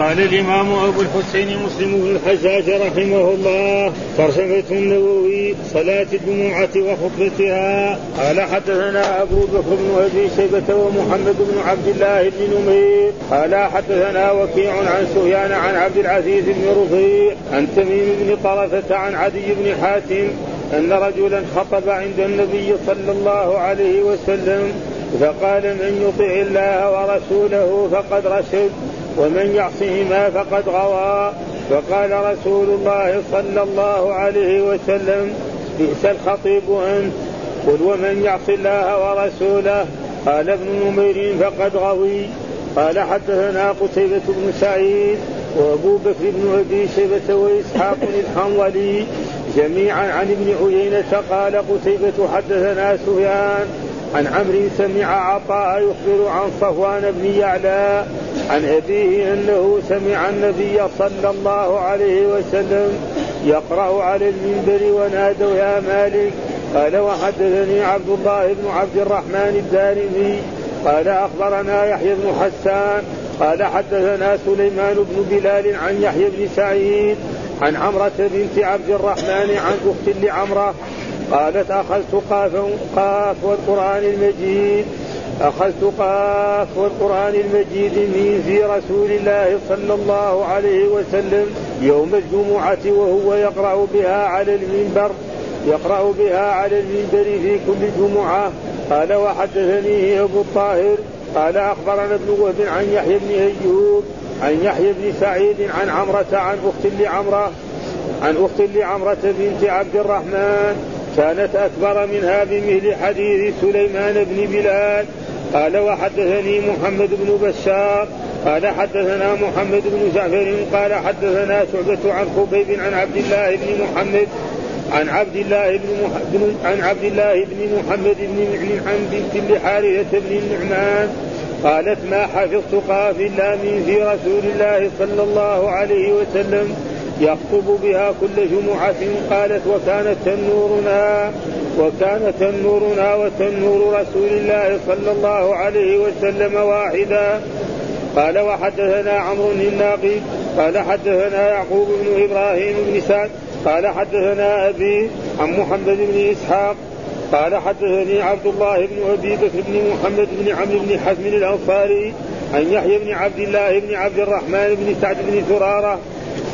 قال الإمام أبو الحسين مسلم بن الحجاج رحمه الله ترجمة النووي صلاة الجمعة وخطبتها. قال حدثنا أبو بكر بن أبي شيبة ومحمد بن عبد الله بن نمير. قال حدثنا وكيع عن سفيان عن عبد العزيز بن رفيع عن تميم بن طرفة عن عدي بن حاتم أن رجلا خطب عند النبي صلى الله عليه وسلم فقال من يطع الله ورسوله فقد رشد ومن يعصهما فقد غوى. فقال رسول الله صلى الله عليه وسلم بئس الخطيب أنت. قل ومن يعص الله ورسوله؟ قال ابن نمير فقد غوي. قال حدثنا قتيبة بن سعيد وأبو بكر بن أبي شيبة وإسحاق الحنظلي جميعا عن ابن عيينة. قال قتيبة حدثنا سفيان. عن عمرو سمع عطاء يخبر عن صفوان بن يعلى عن أبيه أنه سمع النبي صلى الله عليه وسلم يقرأ على المنبر ونادوا يا مالك؟ قال وحدثني عبد الله بن عبد الرحمن الدارمي. قال أخبرنا يحيى بن حسان. قال حدثنا سليمان بن بلال عن يحيى بن سعيد عن عمرة بنت عبد الرحمن عن أخت لعمرة قالت أخذت قاف قاف والقرآن المجيد أخذت قاف والقرآن المجيد من في رسول الله صلى الله عليه وسلم يوم الجمعة وهو يقرأ بها على المنبر يقرأ بها على المنبر في كل جمعة. قال وحدثني أبو الطاهر قال أخبرنا ابن وهب عن يحيى بن أيوب عن يحيى بن سعيد عن عمرة عن أخت لعمرة عن أخت لعمرة بنت عبد الرحمن كانت أكبر منها بمثل حديث سليمان بن بلال. قال وحدثني محمد بن بشار. قال حدثنا محمد بن جعفر. قال حدثنا شعبة عن خبيب عن عبد الله بن محمد. عن عبد الله بن عن عبد الله بن محمد بن معن عن بنت لحارثة بن النعمان. قالت ما حفظت قاف الا من في رسول الله صلى الله عليه وسلم. يخطب بها كل جمعة قالت وكانت تنورنا وكان تنورنا وتنور رسول الله صلى الله عليه وسلم واحدا. قال وحدثنا عمرو الناقي قال حدثنا يعقوب بن إبراهيم بن سعد قال حدثنا أبي عن محمد بن إسحاق قال حدثني عبد الله بن أبي بكر بن محمد بن عمرو بن حزم الأنصاري عن يحيى بن عبد الله بن عبد الرحمن بن سعد بن ثراره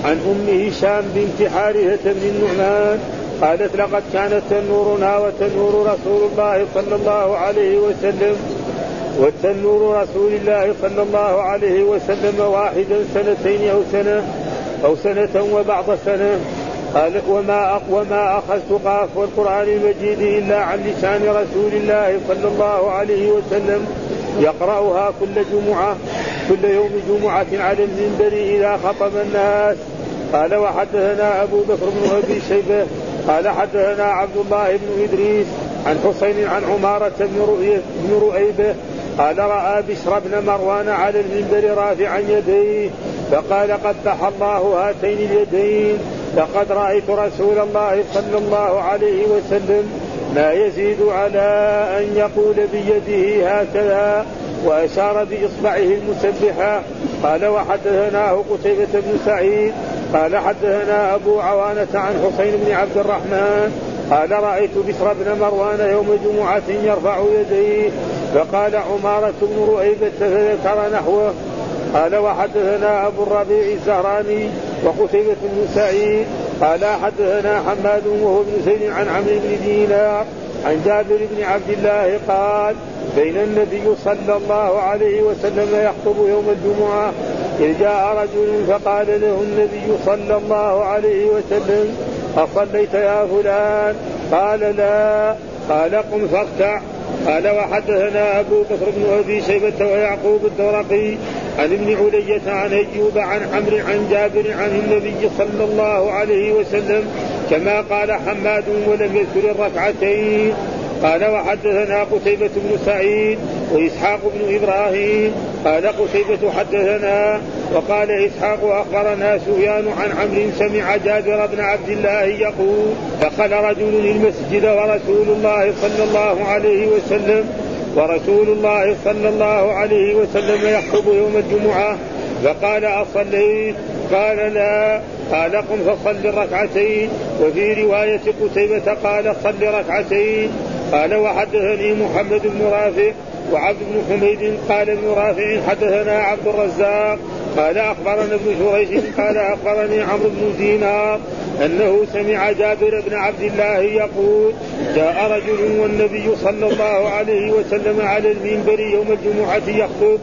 عن أم هشام بنت حارثة بن النعمان قالت لقد كانت تنورنا وتنور رسول الله صلى الله عليه وسلم وتنور رسول الله صلى الله عليه وسلم واحدا سنتين أو سنة أو سنة وبعض سنة. قال وما وما أخذت قاف والقران المجيد إلا عن لسان رسول الله صلى الله عليه وسلم يقرأها كل جمعة كل يوم جمعة على المنبر إذا خطب الناس. قال وحدثنا أبو بكر بن أبي شيبة قال حدثنا عبد الله بن إدريس عن حسين عن عمارة بن رؤيبة قال رأى بشر بن مروان على المنبر رافعا يديه فقال قبح الله هاتين اليدين لقد رأيت رسول الله صلى الله عليه وسلم ما يزيد على أن يقول بيده هكذا وأشار بإصبعه المسبحة. قال وحدثناه قتيبة بن سعيد قال حدثنا أبو عوانة عن حسين بن عبد الرحمن قال رأيت بشر بن مروان يوم جمعة يرفع يديه فقال عمارة بن رؤيبة فذكر نحوه. قال وحدثنا أبو الربيع الزهراني وقتيبة بن سعيد. قال حدثنا حماد وهو بن زيد عن عمرو بن دينار عن جابر بن عبد الله قال بين النبي صلى الله عليه وسلم يخطب يوم الجمعة إذ جاء رجل فقال له النبي صلى الله عليه وسلم أصليت يا فلان؟ قال لا. قال قم فاركع قال وحدثنا أبو بكر بن أبي شيبة ويعقوب الدرقي عن ابن علية عن أيوب عن عمرو عن جابر عن النبي صلى الله عليه وسلم كما قال حماد ولم يذكر الركعتين. قال وحدثنا قتيبة بن سعيد وإسحاق بن إبراهيم قال قتيبة حدثنا وقال إسحاق أخبرنا سفيان عن عمرو سمع جابر بن عبد الله يقول دخل رجل المسجد ورسول الله صلى الله عليه وسلم ورسول الله صلى الله عليه وسلم يخطب يوم الجمعة فقال أصليت؟ قال لا. قال قم فصل ركعتين وفي رواية قتيبة قال صل ركعتين. قال وحدثني محمد بن رافع وعبد بن حميد قال ابن رافع حدثنا عبد الرزاق قال أخبرنا ابن شريش قال أخبرني عمرو بن دينار أنه سمع جابر بن عبد الله يقول جاء رجل والنبي صلى الله عليه وسلم على المنبر يوم الجمعة يخطب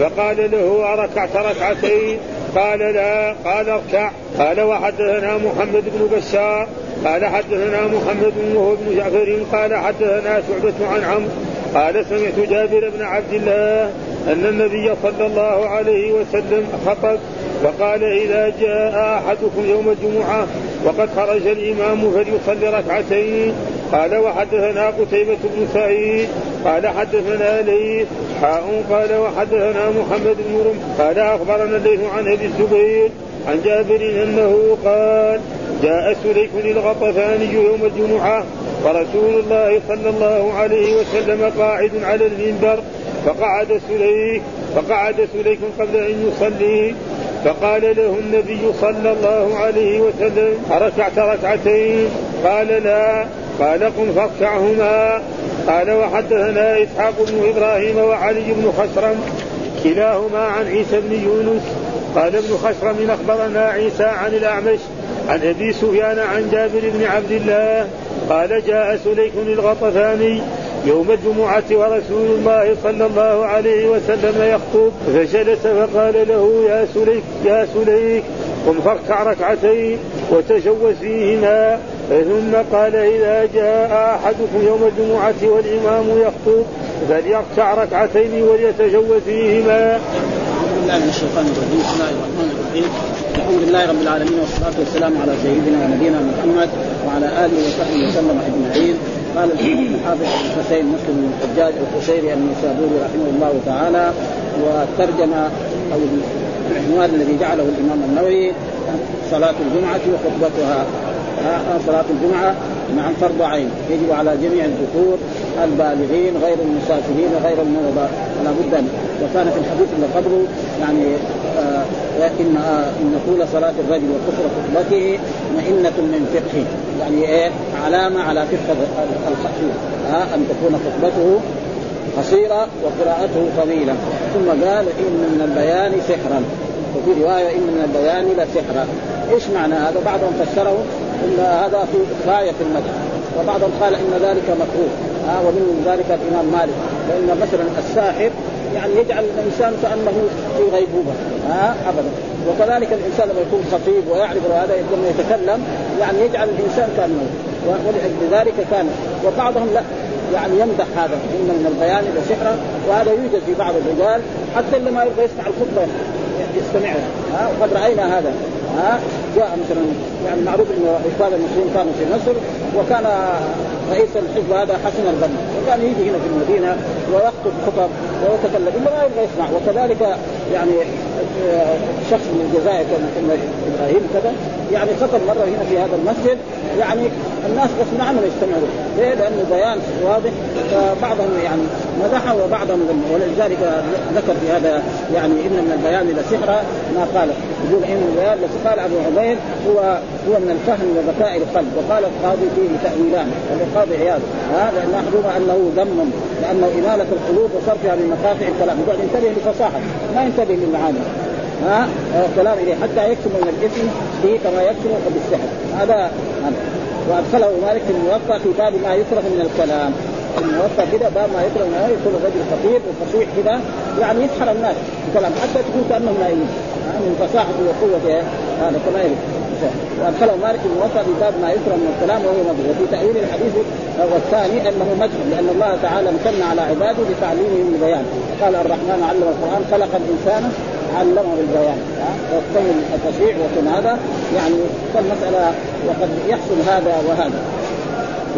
فقال له أركعت ركعتين؟ قال لا. قال اركع. قال وحدثنا محمد بن بشار. قال حدثنا محمد وهو بن جعفر قال حدثنا شعبة عن عمرو. قال سمعت جابر بن عبد الله أن النبي صلى الله عليه وسلم خطب فقال إذا جاء أحدكم يوم الجمعة وقد خرج الإمام فليصلي ركعتين. قال وحدثنا قتيبة بن سعيد. قال حدثنا ليث. حاء. قال وحدثنا محمد بن رمح قال أخبرنا الليث عن أبي الزبير عن جابر أنه قال جاء سليك الغطفاني يوم الجمعة ورسول الله صلى الله عليه وسلم قاعد على المنبر فقعد سليك فقعد سليك قبل أن يصلي فقال له النبي صلى الله عليه وسلم أركعت ركعتين؟ قال لا. قال قم فاركعهما. قال وحدثنا إسحاق بن إبراهيم وعلي بن خشرم كلاهما عن عيسى بن يونس. قال ابن خشرم أخبرنا عيسى عن الأعمش عن أبي سفيان عن جابر بن عبد الله قال جاء سليك الغطفاني يوم الجمعة ورسول الله صلى الله عليه وسلم يخطب فجلس فقال له يا سليك يا سليك قم فاركع ركعتين وتجوز فيهما. ثم قال إذا جاء أحدكم يوم الجمعة والإمام يخطب فليركع ركعتين وليتجوز فيهما. أعوذ بالله من الشيطان الرجيم، بسم الله الرحمن الرحيم، الحمد لله رب العالمين والصلاة والسلام على سيدنا ونبينا محمد وعلى آله وصحبه وسلم أجمعين، قال الحافظ الحسين مسلم بن الحجاج القشيري النسابوري رحمه الله تعالى وترجم أو العنوان الذي جعله الإمام النووي صلاة الجمعة وخطبتها. صلاة الجمعة مع فرض عين. يجب على جميع الذكور البالغين غير المسافرين غير المرضى. لا بد وكان في الحديث اللي قبله يعني آه ان آه إن طول صلاة الرجل وكثر خطبته مئنة من فقهه يعني إيه؟ علامة على فقه الخطيب. آه أن تكون خطبته قصيرة وقراءته طويلة. ثم قال إن من البيان سحرا. وفي رواية إن من البيان لسحرا إيش معنى هذا؟ بعضهم فسره إن هذا في غاية في المدح. وبعضهم قال إن ذلك مكروه. ها؟ ومن ذلك الإمام مالك. فإن مثلا الساحر يعني يجعل الإنسان كأنه في غيبوبه ها؟ ابدا. وكذلك الإنسان لما يكون خطيب ويعرف هذا لما يتكلم يعني يجعل الإنسان كأنه. ولذلك كان وبعضهم لا. يعني يمدح هذا ان من البيان لسحرا وهذا يوجد في بعض الرجال حتى اللي ما يبغى يسمع الخطبة يستمعها. ها؟ وقد رأينا هذا. ها؟ جاء مثلا يعني معروف ان إخوان المسلمين كانوا في مصر وكان رئيس الحزب هذا حسن البنا وكان يجي هنا في المدينة ويخطب خطب. ويتكلم. الا ما يبغى يسمع. وكذلك يعني شخص من الجزائر كان إبراهيم كذا يعني خطب مره هنا في هذا المسجد يعني الناس غصب عنهم يستمعوا. ليه؟ لأنه بيان واضح فبعضهم يعني مدحه وبعضهم ولذلك ذكر في هذا يعني ان من البيان لسحرا ما قال. يقول إن البيان قال أبو عبيد هو هو من الفهم وذكاء القلب. وقال القاضي فيه تأويلان. القاضي عياض هذا احدهما أنه ذم لأنه إمالة القلوب وصرفها من مقاطع الكلام. يقول انتبه لفصاحة. ما ينتبه للمعاني. ها؟ كلام إليه. حتى يكتم من الإثم به كما يكتم بالسحر هذا وأدخله مالك في الموقع في باب ما يكره من الكلام. الموقع كده باب ما يكره من يكون الرجل خطير وفصيح كده. يعني يسحر الناس الكلام. حتى تكون كأنهم نائمين من فصاحته وقوته. هذا كما يريد وأدخله مالك الموقع في باب ما يكره من الكلام وهو مبغض وفي تأويل الحديث والثاني أنه مجهل لأن الله تعالى امتن على عباده بتعليمهم البيان قال الرحمن علم القرآن خلق الإنسان علمه بالبيان وكون التشريع وكون هذا يعني فالمسألة وقد يحصل هذا وهذا.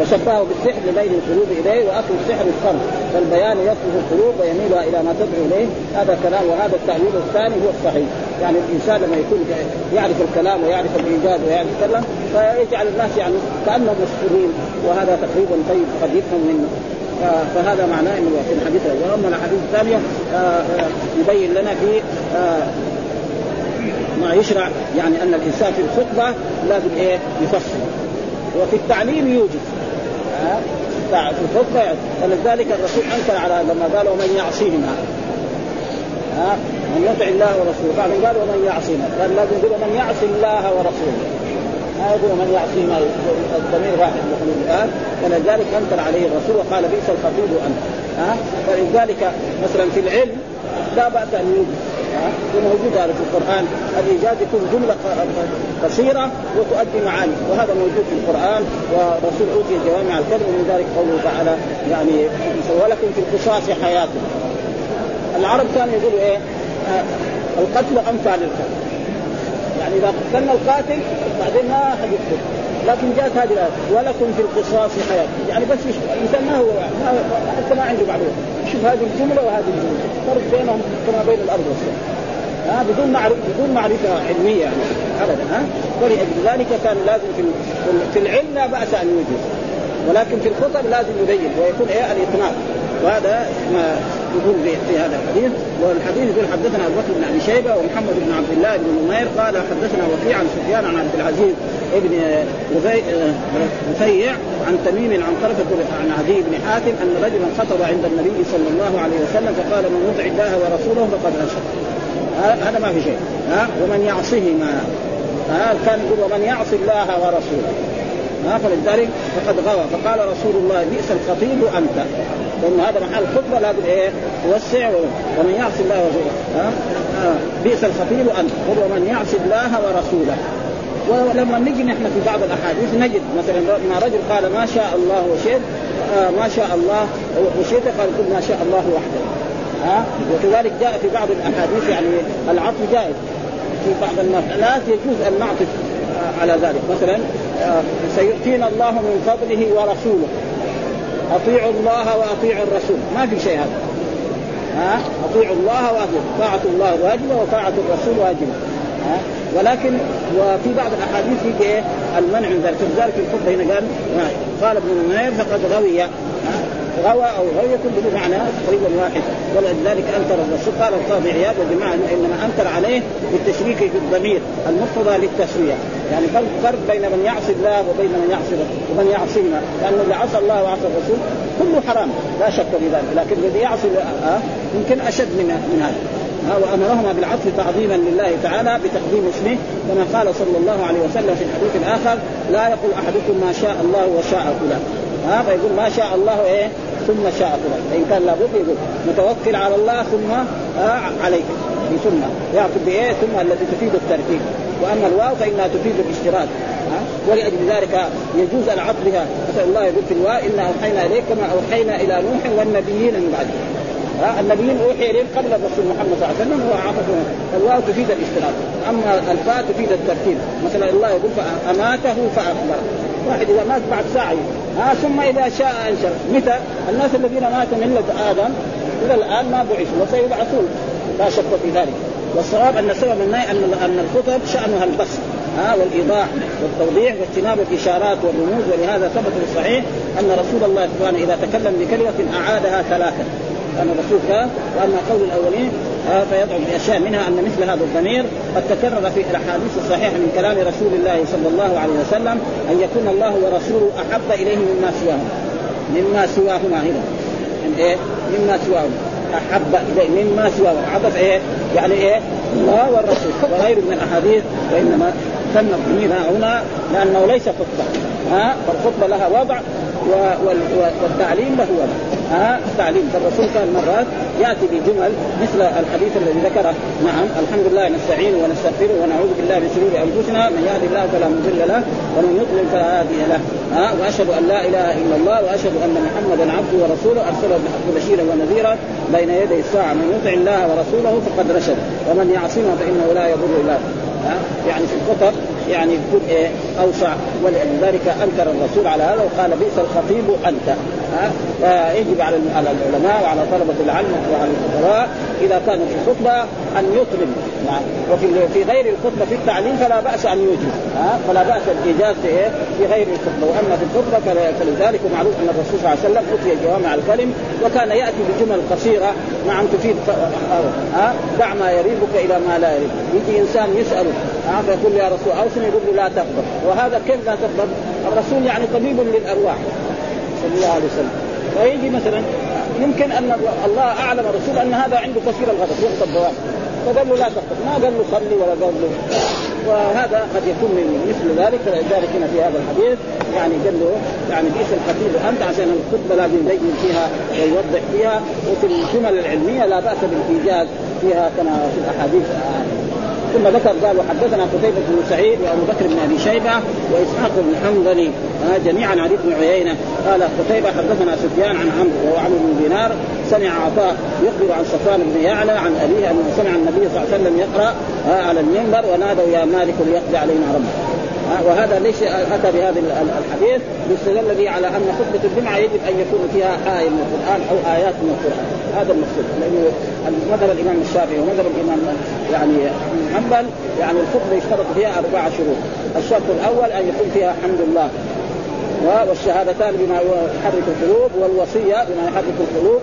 وشبهه بالسحر لميل القلوب إليه وأكل السحر الصرف فالبيان يصرف القلوب ويميلها إلى ما تدعو إليه. هذا كلام وهذا التاويل الثاني هو الصحيح. يعني الإنسان لما يكون يعرف الكلام ويعرف الايجاز ويعرف يتكلم فيجعل الناس يعني كأنهم مسحورين وهذا تقريبا طيب قد يفهم منه. فهذا معناه إنه في الحديث وأما الأحاديث الثانية يبين لنا في ما يشرع يعني أن الإنسان في الخطبة لازم إيه؟ يفصل. وفي التعليم يوجد. في الخطبة ولذلك الرسول أنكر على لما قال ومن يعصيهما ها من يطع الله ورسوله. بعدين قال ومن يعصينا. قال لازم يقول ومن يعصي الله ورسوله. ما يقول من يعصينا الضمير واحد يقول الآن. فلذلك أنكر عليه الرسول وقال بئس الخطيب أنت. ها؟ فلذلك مثلا في العلم لا بأس أن يوجد. وموجود هذا في القرآن. الايجاز يكون جملة قصيرة وتؤدي معاني. وهذا موجود في القرآن. والرسول أوتي جوامع الكلم. ومن ذلك قوله تعالى يعني ولكم في القصاص حياه العرب كانوا يقولوا إيه؟ آه القتل أمثال القتل. يعني إذا قتلنا القاتل بعدين ما يقتل لكن جاءت هذه الآية ولكم في القصاص حياة. يعني بس الإنسان ما هو ما حتى ما عنده معلومة. شوف هذه الجملة وهذه الجملة. فرق بينهم كما بين الأرض والسماء. ها؟ بدون معرفه بدون معرفة علمية يعني ابدا ها؟ ولأجل ذلك كان لازم في في العلم لا بأس أن يوجد. ولكن في الخطب لازم يبين ويكون إيه؟ الاطناب وهذا ما يقول في هذا الحديث. والحديث يقول حدثنا أبو بكر بن أبي شيبة ومحمد بن عبد الله بن نمير قال حدثنا وكيع عن سفيان عن عبد العزيز ابن رفيع عن تميم عن طرفة عن عدي بن حاتم أن رجلا خطب عند النبي صلى الله عليه وسلم فقال من يطع الله ورسوله فقد رشد هذا ما في شيء. ها ومن يعصهما ها كان يقول ومن يعصي الله ورسوله ها فلذلك فقد غوى. فقال رسول الله بئس الخطيب أنت لأن هذا محل خطبة لازم إيه؟ توسع ومن يعصي الله ورسوله ها؟ بئس الخطيب انت ومن يعصي الله ورسوله. ولما نجي نحن في بعض الأحاديث نجد مثلا ما رجل قال ما شاء الله وشئت آه ما شاء الله وشئت قال كل ما شاء الله وحده. ها؟ وكذلك جاء في بعض الأحاديث يعني العطف جائز. في بعض المسألات يجوز أن نعطف على ذلك. مثلا آه، سيؤتينا الله من فضله ورسوله. أطيعوا الله وأطيعوا الرسول. ما في شيء هذا. ها؟ أطيعوا الله وأطيعوا طاعة الله واجبة وطاعة الرسول واجبة. ها؟ ولكن وفي بعض الأحاديث في إيه؟ المنع من ذلك. فلذلك الخطبة هنا قال قال ابن نمير فقد غوي غوى أو غوي كل بمعنى تقريبا واحد. ولذلك أنكر الرسول. قال القاضي عياض وجماعه إنما أنكر عليه بالتشريك في الضمير المقتضى للتسويه يعني فرق بين من يعصي الله وبين من يعصي ومن يعصينا. لأن اللي عصى الله وعصى الرسول كله حرام لا شك في ذلك. لكن الذي يعصي آه يمكن أشد من من هذا. وأمرهما بالعطف تعظيما لله تعالى بتقديم اسمه كما قال صلى الله عليه وسلم في الحديث الآخر لا يقول أحدكم ما شاء الله وشاء فلان. ها فيقول ما شاء الله إيه؟ ثم شاء فلان. فإن كان لابد يقول متوكل على الله ثم آه عليك. ثم يعطي بإيه؟ ثم التي تفيد الترتيب. وأما الواو فإنها تفيد الاشتراك ولأجل ذلك يجوز العطف بها مثلا الله يقول في الواو إنا أوحينا إليك كما أوحينا إلى نوح والنبيين من بعده. النبيين أوحي إليهم قبل الرسول محمد صلى الله عليه وسلم هو عطف الواو تفيد الاشتراك. أما الفاء تفيد الترتيب. مثلا الله يقول فاماته فاخبره واحد إذا مات بعد ساعة ها؟ ثم إذا شاء أنشر. متى؟ الناس الذين ماتوا من مله آدم إلى الآن ما بعثوا وسيبعثون. لا شك في ذلك. والصواب أن سبب النهي أن أن الخطب شأنها البسط ها والإيضاح والتوضيح واجتناب الإشارات والرموز ولهذا ثبت في الصحيح أن رسول الله سبحانه إذا تكلم بكلمة أعادها ثلاثة. كان الرسول كان وأما قول الأولين فيضعف باشياء منها أن مثل هذا الضمير قد تكرر في الأحاديث الصحيحة من كلام رسول الله صلى الله عليه وسلم أن يكون الله ورسوله أحب إليه مما سواهما. مما سواهما هنا. من إيه؟ مما سواهما. أحب مما سواهما عطف إيه؟ يعني إيه؟ الله والرسول. وغيره من الأحاديث وإنما تم الضمير هنا لأنه ليس خطبة. ها؟ فالخطبه لها وضع. والتعليم له وضع ها؟ التعليم. فالرسول كان مرات يأتي بجمل مثل الحديث الذي ذكره. نعم الحمد لله نستعين ونستغفره ونعوذ بالله من شرور أنفسنا. من يهد الله فلا مضل له ومن يضلل فلا هادي له. ها؟ وأشهد أن لا إله إلا الله وأشهد أن محمدا عبده ورسوله. أرسله بالحق بشيرا ونذيرا بين يدي الساعة. من يطع الله ورسوله فقد رشد. ومن يعصمه فإنه لا يضر إلا يعني في الخطب يعني يكون إيه أوسع ولذلك أنكر الرسول على هذا وقال بئس الخطيب أنت. فيجب على العلماء وعلى طلبة العلم وعلى الخطباء إذا كانوا في خطبة أن يطلب نعم وفي في غير الخطبة في التعليم فلا بأس أن يوجد ها فلا بأس الايجاز في إيه؟ في غير الخطبة وأما في الخطبة فلذلك معروف أن الرسول صلى الله عليه وسلم أتي جوامع الكلم وكان يأتي بجمل قصيرة نعم تفيد ها دع ما يريبك إلى ما لا يريبك يجي إنسان يساله ها فيقول يا رسول أوصني يقول له لا تغضب وهذا كيف لا تغضب؟ الرسول يعني طبيب للأرواح صلى الله عليه وسلم. فيجي مثلا يمكن أن الله أعلم الرسول أن هذا عنده كثير الغضب يغضب بواحد. فقال له لا تغضب ما قال له صلي ولا قال له. وهذا قد يكون من مثل ذلك فلذلك هنا في هذا الحديث يعني قال له يعني بئس الخطيب أنت عشان الخطبة لازم يبين فيها ويوضح فيها. وفي الجمل العلمية لا بأس بالإيجاز فيها كما في الأحاديث. ثم ذكر قال وحدثنا قتيبة بن سعيد وأبو بكر بن أبي شيبة وإسحاق بن حنظلي آه جميعا عن ابن عيينة. قال قتيبة حدثنا سفيان عن عمرو وهو عمرو بن دينار. سمع عطاء يخبر عن صفوان بن يعلى عن أبيه أنه سمع النبي صلى الله عليه وسلم يقرأ آه على المنبر ونادوا يا مالك ليقضي علينا ربك. وهذا ليش أتى بهذا الحديث يستدل به على أن خطبة الجمعة يجب أن يكون فيها آية من القرآن أو آيات من القرآن. هذا المقصود. لأنه مذهب الإمام الشافعي ومذهب الإمام يعني حنبل يعني الخطبة يشترط فيها أربع شروط. الشرط الأول أن يكون فيها حمد الله. والشهادتان بما يحرك القلوب والوصية بما يحرك القلوب.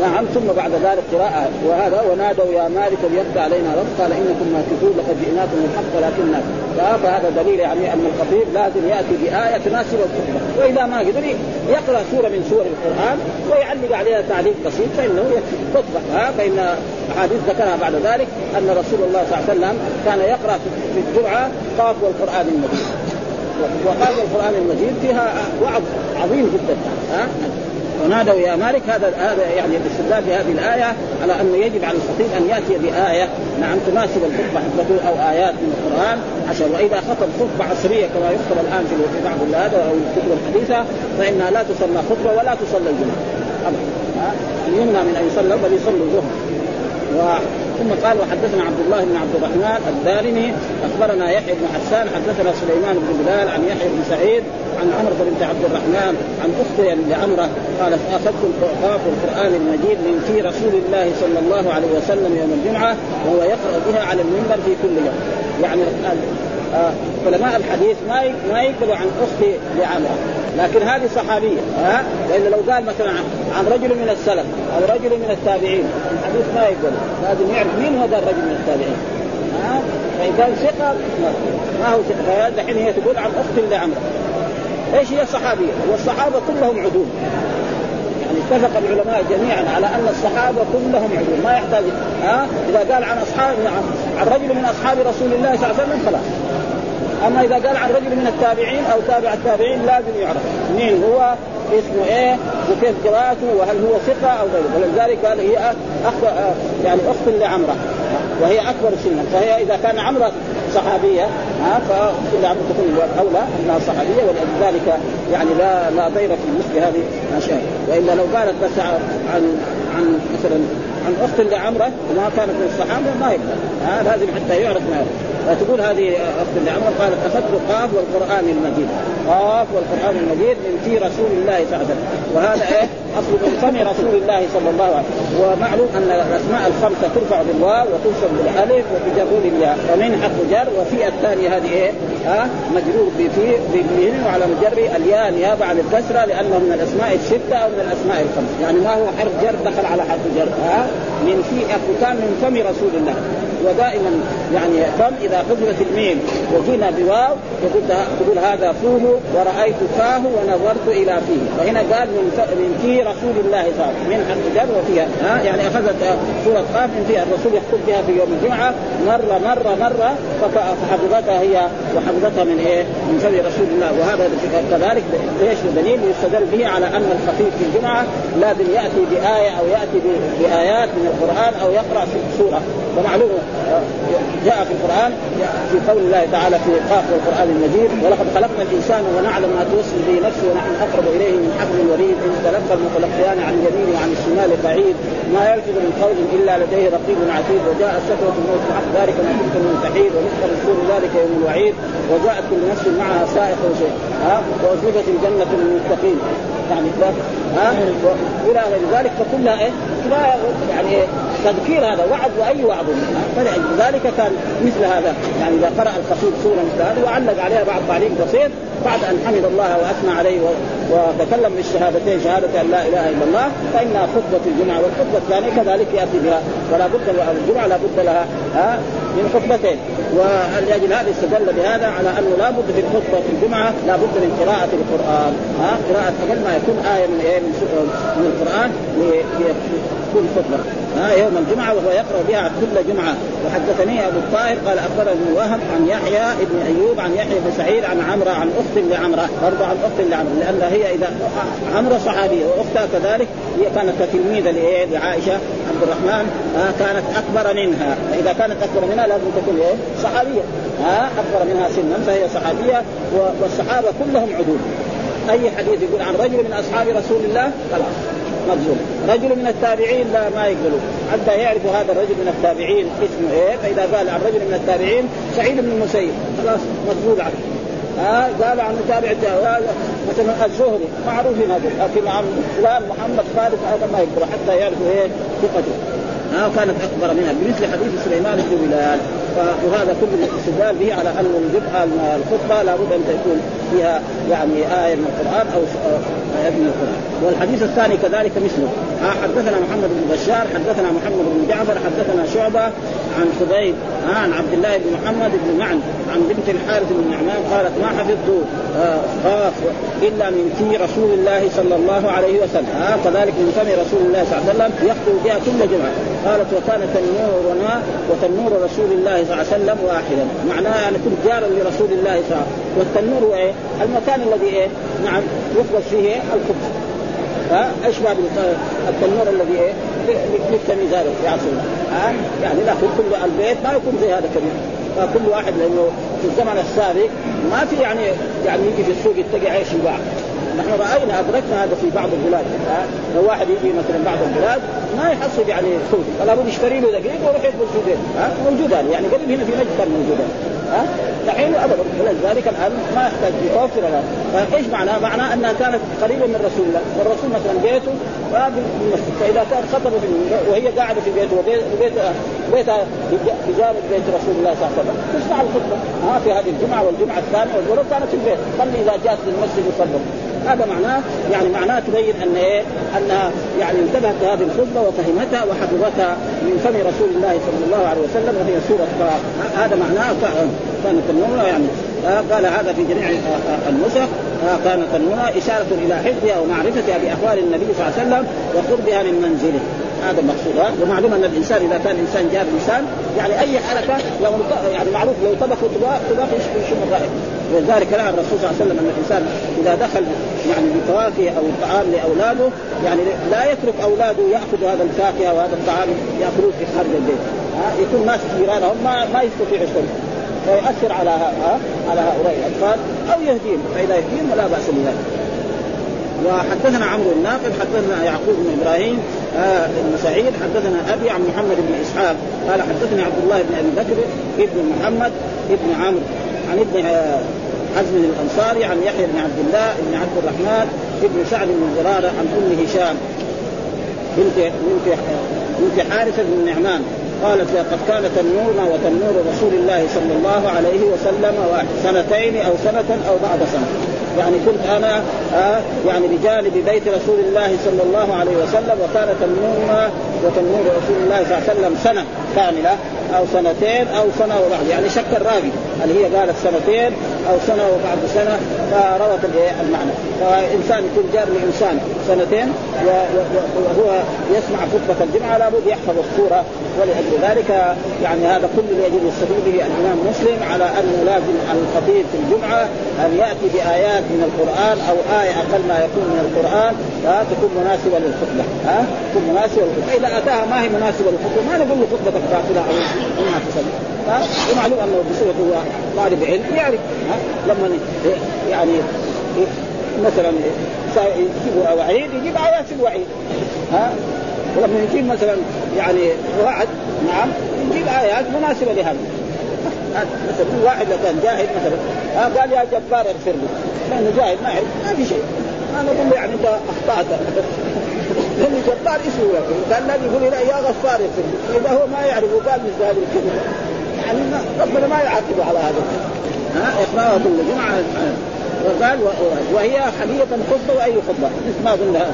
نعم ثم بعد ذلك قراءة وهذا ونادوا يا مالك ليقضي علينا رب قال إنكم ماكثون لقد جئناكم الحق ولكن فهذا دليل يعني أن الخطيب لازم يأتي بآية تناسب الخطبة وإذا ما قدر يقرأ سورة من سور القرآن ويعلق عليها تعليق بسيط فإنه يكفي. خطبة فإن أحاديث ذكرها بعد ذلك أن رسول الله صلى الله عليه وسلم كان يقرأ في الجمعة قاف والقرآن المجيد. وقال القرآن المجيد فيها وعظ عظيم جدا ها. ونادوا يا مالك هذا هذا يعني الاستدلال بهذه الآية على أنه يجب على الخطيب أن يأتي بآية. نعم تناسب الخطبة حفظته أو آيات من القرآن عشان وإذا خطب خطبة عصرية كما يخطب الآن في بعض هذا أو الكتب الحديثة فإنها لا تسمى خطبة ولا تصلى الجمعة. ابدا. يمنع من أن يصلى بل يصلي الظهر. ثم قال وحدثنا عبد الله بن عبد الرحمن الدارمي أخبرنا يحيى بن حسان حدثنا سليمان بن بلال عن يحيى بن سعيد عن عمرو بنت عبد الرحمن عن أختي لعمره قالت آخذت القرآن القرآن المجيد من في رسول الله صلى الله عليه وسلم يوم الجمعة وهو يقرأ بها على المنبر في كل يوم. يعني علماء الحديث ما ما يكتبوا عن أختي لعمره لكن هذه صحابية ها؟ والا لو قال مثلا عن رجل من السلف أو رجل من التابعين الحديث ما يقول. لازم يعرف مين هذا الرجل من التابعين ها؟ فان كان ثقة ما هو ثقة. دحين هي تقول عن أخت لعمره إيش هي صحابيه والصحابة كلهم عدول. يعني اتفق العلماء جميعا على أن الصحابة كلهم عدول. ما يحتاج ها؟ إذا قال عن اصحاب عن رجل من أصحاب رسول الله صلى الله عليه وسلم خلاص. أما إذا قال عن رجل من التابعين أو تابع التابعين لازم يعرف مين هو اسمه إيه وكيف قراءته وهل هو ثقة أو غيره. ولذلك قال هي اخ يعني أخت لعمرة وهي أكبر سنا. فهي إذا كان عمرة صحابية ها فكل عمره تكون اولى أنها صحابية ولذلك يعني لا لا ضير في مثل هذه الأشياء. وإلا لو قالت بس عن عن مثلا عن أخت لعمرة وما كانت من الصحابة ما يقدر. ها لازم حتى يعرف ما يعرف فتقول هذه أخت لعمر قالت أخذت قاف والقرآن المجيد. قاف والقرآن المجيد من في رسول الله صلى الله عليه وسلم. وهذا إيه؟ أصل من فم رسول الله صلى الله عليه وسلم. ومعلوم أن الأسماء الخمسة ترفع بالواو وتنصب بالألف وتجر بالياء ومن حرف جر وفي الثانية هذه إيه؟ ها؟ مجرور بفي بمين وعلى مجر الياء نيابة عن الكسرة لأنه من الأسماء الستة أو من الأسماء الخمس يعني ما هو حرف جر دخل على حرف جر. ها؟ من في كان من فم رسول الله. ودائما يعني فم إذا حذفت الميم وجينا بواو تقول هذا فوه ورأيت فاه ونظرت إلى فيه. فهنا قال من من في رسول الله صلى الله من حرف جر وفيها. ها؟ يعني أخذت سورة قاف من فيها الرسول يخطب بها في يوم الجمعة مره مره مره فحفظتها هي وحفظتها من إيه؟ من فم رسول الله. وهذا كذلك ليش دليل يستدل به على أن الخطيب في الجمعة لازم يأتي بآية أو يأتي بآيات من القرآن أو يقرأ سورة. ومعلوم جاء في القرآن في قول الله تعالى في قاف القرآن المجيد ولقد خلقنا الإنسان ونعلم ما توسل به نفسه ونحن أقرب إليه من حبل الوريد ان تلقى المتلقيان عن اليمين وعن الشمال بعيد ما يلفظ من قول إلا لديه رقيب عتيد وجاء سكرة الموت حق ذلك ما كنت من تحيد ونسخ الرسول ذلك يوم الوعيد وجاءت كل نفس معها سائق وشيء وازلفت الجنة للمتقين. يعني ها؟ والى غير ذلك فكلها إيه؟ يعني تذكير هذا وعد وأي وعظ فلذلك كان مثل هذا. يعني إذا قرأ الخطيب سورة مثل هذه وعلق عليها بعض تعليق بسيط بعد أن حمد الله وأثنى عليه وتكلم بالشهادتين شهادة أن لا إله إلا الله فإنها خطبة الجمعة والخطبة الثانية كذلك يأتي بها. فلا بد الجمعة لا بد لها. ها؟ من خطبتين. ولاجل هذا استدل بهذا على أنه لا بد في الخطبه في الجمعة لا بد من قراءة القرآن؟ ها؟ قراءة أقل ما يكون آية من آية من القرآن كل خطبة. ها؟ يوم الجمعة وهو يقرأ بها كل جمعة. وحدثني أبو الطاهر قال أخبرني وهب عن يحيى بن أيوب عن يحيى بن سعيد عن عمرة عن أخت لعمرة برضه عن أخت لعمرة لأن هي إذا عمرة صحابية وأختها كذلك هي كانت تلميذه لعائشة. عبد الرحمن آه كانت أكبر منها. فإذا كانت أكبر منها لازم تكون إيه؟ صحابية. ها أكبر منها سنا فهي صحابية والصحابة كلهم عدول. أي حديث يقول عن رجل من أصحاب رسول الله؟ خلاص مظلوم. رجل من التابعين؟ لا ما يقبلوا حتى يعرف هذا الرجل من التابعين اسمه إيه؟ فإذا قال عن رجل من التابعين سعيد بن المسيب. خلاص مقبول عنه ها قال عن تابع مثلا الزهري معروفين هذول لكن عن فلان محمد خالد هذا ما يقبل حتى يعرفوا إيه ثقته. ها كانت أكبر منها بمثل حديث سليمان بن بلال. وهذا كل الاستدلال به على أن الخطبة لابد أن تكون فيها يعني آية من القرآن أو آية من القرآن. والحديث الثاني كذلك مثله. حدثنا محمد بن بشار حدثنا محمد بن جعفر حدثنا شعبة عن خبيب عن عبد الله بن محمد بن معن عن بنت الحارث بن نعمان قالت ما حفظت خاف إلا من في رسول الله صلى الله عليه وسلم. ها كذلك من فم رسول الله صلى الله عليه وسلم يخطب بها كل جمعة. قالت وكان تنورنا وتنور رسول الله صلى الله عليه وسلم واحدا معناه أنا كنت جارا لرسول الله صلى الله عليه وسلم. والتنور هو إيه؟ المكان الذي إيه؟ نعم يخبز فيه الخبز. ها؟ اشبه بالتنور الذي إيه؟ للتمييز هذا يعصر ها؟ يعني لا كل البيت ما يكون زي هذا كبير. فكل واحد لأنه في الزمن السابق ما في يعني يعني يجي في السوق يتقي عيش يباع. نحن رأينا أدركنا هذا في بعض البلاد. لو واحد يجي مثلا بعض البلاد ما يحصل يعني سوق فلا بد يشتري له دقيق ويروح يدخل سوقين ها؟ موجودان يعني قبل هنا في نجد كان موجودان. ها؟ دحين ابدا. ولذلك الآن ما يحتاج يتوفر هذا. فإيش معناه؟ معناه أنها كانت قريبه من رسول الله والرسول مثلا بيته فإذا كان خطبة وهي قاعدة في بيته وبيتها بيتها بجانب بيت رسول الله صلى الله عليه وسلم. تسمع الخطبة. ها في هذه الجمعة والجمعة الثانية والظهر كانت في البيت. خلي إذا جاءت للمسجد يصلي. هذا معناه يعني معناه تبين أن إيه انها يعني انتبهت لهذه الخطبة وفهمتها وحفظتها من فم رسول الله صلى الله عليه وسلم وهي سورة هذا معناه كانت يعني. قال هذا في جميع النسخ كانت النونه إشارة إلى حفظها ومعرفتها باحوال النبي صلى الله عليه وسلم وقربها من منزله. هذا المقصود ومعلوم أن الإنسان إذا كان إنسان جاب إنسان يعني أي حركة لو يعني معروف لو طبخوا طباخ طباخ يشم الرائحه ولذلك نهى الرسول صلى الله عليه وسلم أن الإنسان إذا دخل يعني بفواكه أو الطعام لأولاده يعني لا يترك أولاده ياخذوا هذا الفاكهة وهذا الطعام يأكلوه في خارج البيت. يكون ناس جيرانهم ما ما يستطيع يشرب ويؤثر على على هؤلاء الأطفال أو يهديهم. فإذا يهديهم فلا بأس بذلك وحدثنا عمرو الناقد حدثنا يعقوب بن إبراهيم آه بن سعيد حدثنا أبي عن محمد بن إسحاق قال حدثني عبد الله بن أبي بكر ابن محمد ابن عمرو عن ابن آه حزم الأنصاري عن يحيى بن عبد الله بن عبد الرحمن ابن سعد بن زرارة عن أم هشام بنت بنت بنت حارثة بن نعمان. قالت لقد كان تنورنا وتنور رسول الله صلى الله عليه وسلم سنتين أو سنة أو بعد سنة. يعني كنت أنا آه يعني بجانب بيت رسول الله صلى الله عليه وسلم وكان تنورنا وتنور رسول الله صلى الله عليه وسلم سنة كاملة أو سنتين أو سنة وبعد. يعني شك الراوي هل هي قالت سنتين أو سنة وبعد سنة؟ فروت المعنى. فإنسان يكون جار لإنسان سنتين وهو يسمع خطبة الجمعة لابد يحفظ الصورة. ولأجل ذلك يعني هذا كل يجب يستفيد به الإمام مسلم على انه لازم الخطيب في الجمعة أن يأتي بآيات من القرآن أو آية أقل ما يكون من القرآن. تكون مناسبة للخطبة. ها تكون مناسبة للخطبة. إذا أتاها ما هي مناسبة للخطبة ما نقول له خطبتك باطله أو ما تصلي ومعلوم أنه بصورة هو طالب علم يعرف. ها لما يعني مثلا يجيب وعيد يجيب ايات الوعيد. ها؟ ولما يجيب مثلا يعني وعد نعم يجيب ايات مناسبة لهذا. مثلا واحد لو كان جاهل مثلا قال يا جبار اغفر لي. لأنه جاهل ما يعرف ما في شيء. أنا أقول له يعني أنت أخطأت. لأنه لي جبار اسمه يغفر كان الذي يقول لا يا غفار يغفر إذا هو ما يعرف وقال مثل هذه الكلمة يعني ربنا ما يعاقبه على هذا. ها؟ اقراها كل جمعه وقال وهي حديقة خطبة وأي خطبة ما قلنا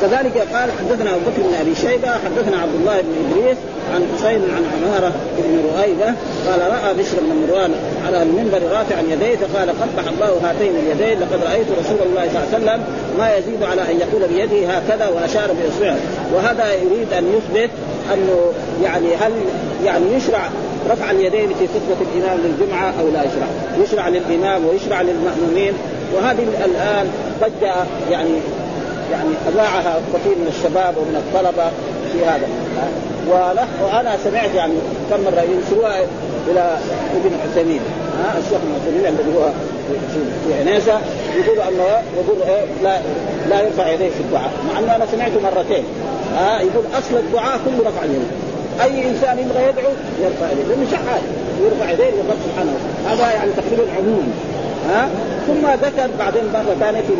كذلك قال حدثنا أبو بكر بن أبي شيبة حدثنا عبد الله بن إدريس عن حسين عن عمارة بن رؤيبة قال رأى بشر بن مروان على المنبر رافعا يديه فقال قبح الله هاتين اليدين لقد رأيت رسول الله صلى الله عليه وسلم ما يزيد على أن يقول بيده هكذا وأشار بإصبعه. وهذا يريد أن يثبت أنه يعني هل يعني يشرع رفع اليدين في خطبة الإمام للجمعة أو لا يشرع؟ يشرع للإمام ويشرع للمأمومين. وهذه الآن قد يعني يعني أذاعها كثير من الشباب ومن الطلبة. في هذا وأنا سمعت يعني كم مره ينسبوها إلى ابن عثيمين. ها الشيخ ابن عثيمين الذي هو في عنيزه يقول أنه يقول إيه لا لا يرفع يديه في الدعاء مع أنه أنا سمعته مرتين. ها يقول أصل الدعاء كله رفع اليدين أي إنسان يبغى يدعو يرفع يديه لأنه شحات يرفع يديه للرب سبحانه هذا يعني تقريبا عموم ها؟ ثم ذكر بعدين مرة ثانية في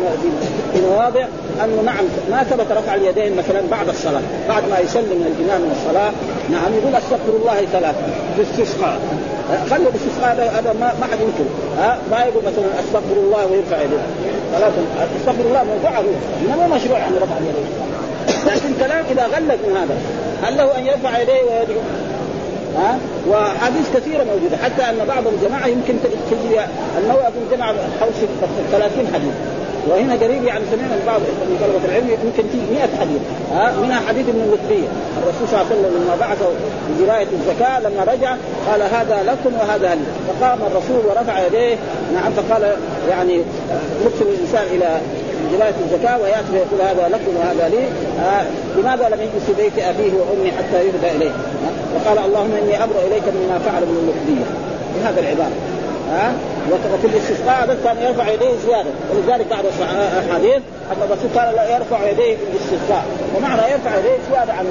في مواضع أنه نعم ما ثبت رفع اليدين مثلا بعد الصلاة بعد ما يسلم الإمام من الصلاة. نعم يقول أستغفر الله ثلاثة في استسقاء خلوا الاستسقاء هذا ما ما حد ينكر. ها؟ ما يقول مثلا أستغفر الله ويرفع يديه. ثلاثة أستغفر الله موضوعه. إنما مو مشروع يعني رفع اليدين. لكن كلام إذا غلت من هذا هل له أن يرفع يديه ويدعو؟ ها؟ وحديث كثيرة موجودة. حتى أن بعض الجماعه يمكن تجي النووي في الجماعه حول 30 حديث. وهنا قريب يعني سمعنا من بعض من طلبة العلم يمكن تجي 100 حديث. ها؟ منها حديث ابن اللطفيه الرسول صلى الله عليه وسلم لما بعثه بجرايه الزكاة لما رجع قال هذا لكم وهذا لي. فقام الرسول ورفع يديه. نعم فقال يعني يرسل الإنسان إلى جرايه الزكاة ويأتي ويقول هذا لكم وهذا لي. آه لماذا لم يجلس في بيت أبيه وامي حتى يهدى إليه؟ فقال اللهم إني أبرأ إليك مما فعل ابن اللطفيه بهذا العبارة. ها وفي الاستسقاء هذا كان يرفع يديه زيادة. ولذلك بعض الأحاديث أن الرسول قال لا يرفع يديه في الاستسقاء. ومعنى يرفع يديه زيادة عن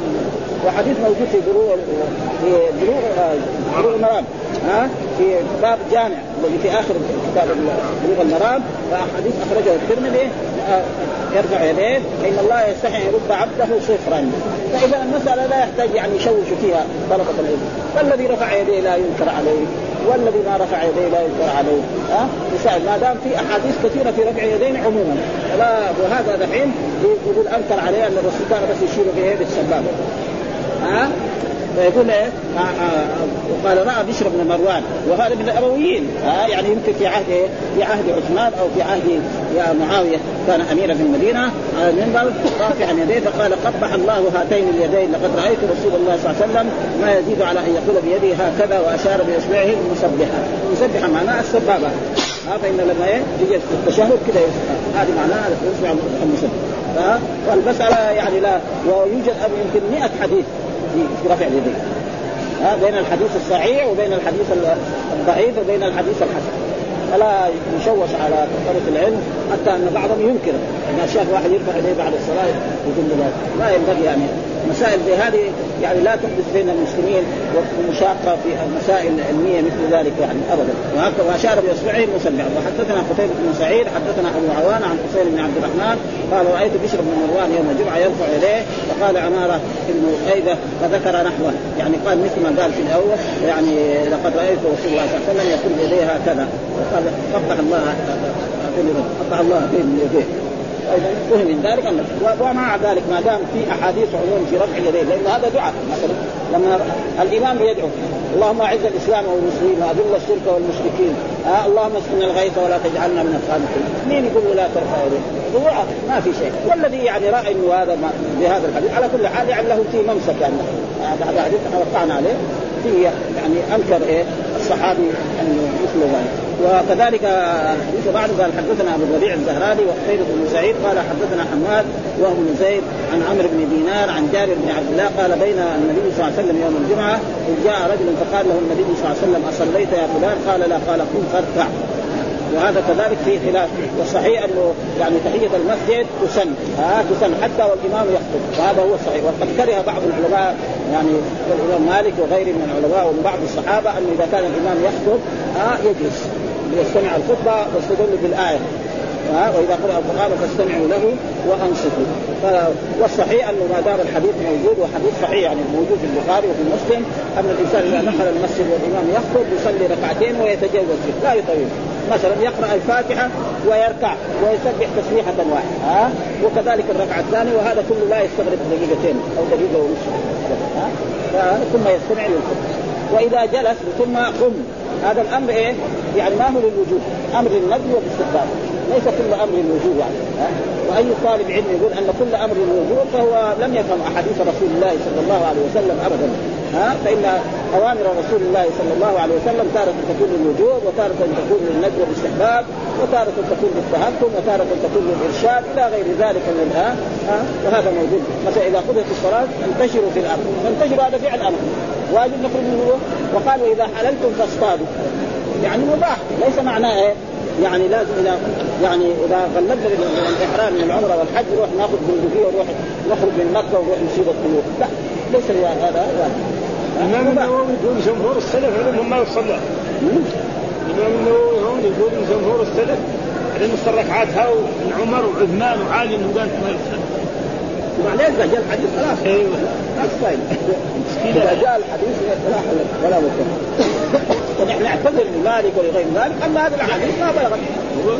وحديث موجود في بلوغ في بلوغ بلوغ المرام. ها في باب جامع الذي في آخر كتاب بلوغ المرام. فحديث أخرجه الترمذي. يرفع يديه فان الله يستحي أن يرد عبده صفرا. فإذا المسألة لا يحتاج يعني يشوش فيها طلبة العلم. فالذي رفع يديه لا ينكر عليه والذي ما رفع يديه لا ينكر عليه. ها؟ أه؟ ما دام في أحاديث كثيرة في رفع يدين عموما. لا وهذا دحين يقول أنكر عليه أن الرسول كان بس يشير بإيه بالسبابة. ها؟ أه؟ فيقول إيه؟ آه آه وقال رأى بشر بن مروان وهذا من الامويين آه يعني يمكن في عهد إيه؟ في عهد عثمان أو في عهد يا معاوية كان أميرا في المدينة. على المنبر رافعا يديه فقال قبح الله هاتين اليدين لقد رأيت رسول الله صلى الله عليه وسلم ما يزيد على أن يقول بيده هكذا وأشار بإصبعه المسبحه المسبحه معناها السبابة. ها فإن لما إيه؟ يجي التشهد كذا هذه معناها الاصبع المسبح. فالمساله يعني لا ويوجد يمكن 100 حديث. في رفع اليدين. ها بين الحديث الصحيح وبين الحديث الضعيف وبين الحديث الحسن. فلا يشوش على طلبة العلم حتى أن بعضهم ينكر. ان شاف واحد يرفع يديه بعد الصلاة يقول له لا. ينبغي يعني. مسائل زي هذه يعني لا تحدث بين المسلمين ومشاقه في المسائل العلمية مثل ذلك يعني ابدا. وأشار بإصبعه المسبع وحدثنا قتيبة بن سعيد حدثنا أبو حسين بن عبد الرحمن قال رأيت بشر بن مروان يوم الجمعة يرفع يديه فقال عماره بن ايده فذكر نحوه. يعني قال مثل ما قال في الأول يعني لقد رأيت رسول الله صلى الله عليه وسلم يقول بيديه هكذا. وقال قبح الله قبح الله بين يديه. فهم من ذلك ومع ذلك ما دام في أحاديث عموم في رفع اليدين لأن هذا دعاء مثلا. لما الإمام يدعو اللهم أعز الإسلام والمسلمين واذل الشرك والمشركين آه اللهم اسقنا الغيث ولا تجعلنا من القانطين مين يقول لا ترفع يديك؟ دعاء ما في شيء. والذي يعني راى إنه هذا بهذا الحديث على كل حال يعني له في ممسك يعني هذا حديث وقعنا عليه. في يعني أنكر إيه؟ الصحابي إنه مثل ذلك وكذلك حديث بعد قال حدثنا أبو الربيع الزهراني وقتيبة بن سعيد قال حدثنا حماد وهو بن زيد عن عمرو بن دينار عن جابر بن عبد الله قال بين النبي صلى الله عليه وسلم يوم الجمعة إذ جاء رجل فقال له النبي صلى الله عليه وسلم أصليت يا فلان؟ قال لا قال قم فاركع. وهذا كذلك فيه خلاف. والصحيح أنه يعني تحية المسجد تسن. ها تسن حتى والإمام يخطب. وهذا هو الصحيح. وقد كره بعض العلماء يعني الامام مالك وغيره من العلماء ومن بعض الصحابة انه إذا كان الإمام يخطب ها يجلس. ليستمع الخطبة واستدل بالآية. ها وإذا قرأ القرآن فاستمعوا له وأنصتوا. والصحيح أنه ما دام الحديث موجود وحديث صحيح يعني موجود في البخاري وفي مسلم أن الإنسان إذا دخل المسجد والإمام يخطب يصلي ركعتين ويتجوز فيه. لا يطيل مثلا يقرأ الفاتحة ويركع ويسبح تسبيحة واحدة ها وكذلك الركعة الثانية وهذا كله لا يستغرق دقيقتين أو دقيقة ونصف ها ثم يستمع للخطبة. وإذا جلس ثم قم. هذا الأمر إيه؟ يعني ما هو للوجوب أمر للنبي والاستقبال ليس كل أمر للوجوب يعني ها؟ وأي طالب علم يقول أن كل أمر للوجوب فهو لم يفهم أحاديث رسول الله صلى الله عليه وسلم ابدا ها؟ فإن أوامر رسول الله صلى الله عليه وسلم تارة تكون للوجوب وتارة تكون للندب والاستحباب وتارة تكون للتهكم وتارة تكون للإرشاد إلى غير ذلك من ها؟ وهذا موجود. مثلا إذا قضيت الصلاة انتشروا في الأرض فانتشروا هذا فعل أمر واجب نخرج منه وقالوا إذا حللتم فاصطادوا. يعني مباح. ليس معناه إيه؟ يعني لازم اذا يعني إذا غلبنا الإحرام من العمرة والحج نروح ناخذ بندقيه ونروح نخرج من مكة ونروح نصيد الطيور. لا ليس هذا الامام النووي يقول جمهور السلف علمهم ما يصلى الامام النووي هون يقول جمهور السلف علم الركعات هاو عمر وعثمان وعلي انه قالت ما يصلى وبعدين اذا جاء الحديث خلاص. أيوه. ما إذا جاء الحديث لا ولا ونحن نعتذر لمالك ولغير ذلك اما هذا الحديث ما بلغت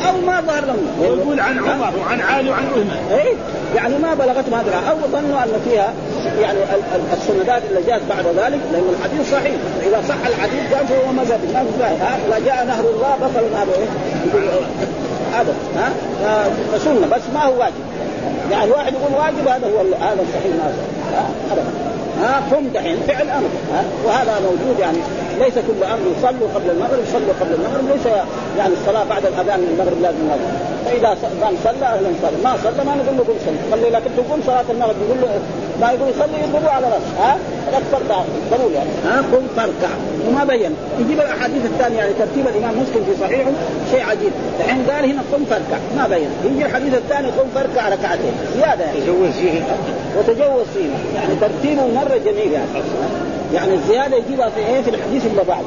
أو ما ظهر لهم. ويقول عن عمر وعن علي وعن عثمان اي يعني ما بلغتهم هذا أو ظنوا أن فيها يعني السندات اللي جاءت بعد ذلك لأن الحديث صحيح. إذا صح الحديث قال فهو مذهب. ما في ها؟ إذا جاء نهر الله بطل هذا إيه؟ هذا. ها؟ فسنه بس ما هو واجب. يعني واحد يقول واجب هذا هو هذا الصحيح ما ابدا. ها؟ قم دحين فعل أمر. وهذا موجود يعني. ليس كل أمر يصلوا قبل المغرب صلوا قبل المغرب ليس يعني الصلاة بعد الأذان من المغرب لازم يصلي فإذا كان صلى أهلا صلى ما صلى ما نقول له قل صلي. قال لي لكن تقوم صلاة المغرب نقول له ما يقول يصلي يضربوا على رأسه. ها؟ أكثر ضروري يعني. ها؟ قم فاركع. وما بين. يجيب الأحاديث الثانية يعني ترتيب الإمام مسلم في صحيحه شيء عجيب. الحين قال هنا قم فاركع. ما بين. يجي الحديث الثاني قم فاركع ركعتين. زيادة يعني. تجوز فيه. وتجوز فيه. يعني ترتيبه مرة جميل يعني. يعني الزيادة يجيبها في إيه؟ في الحديث اللي بعد.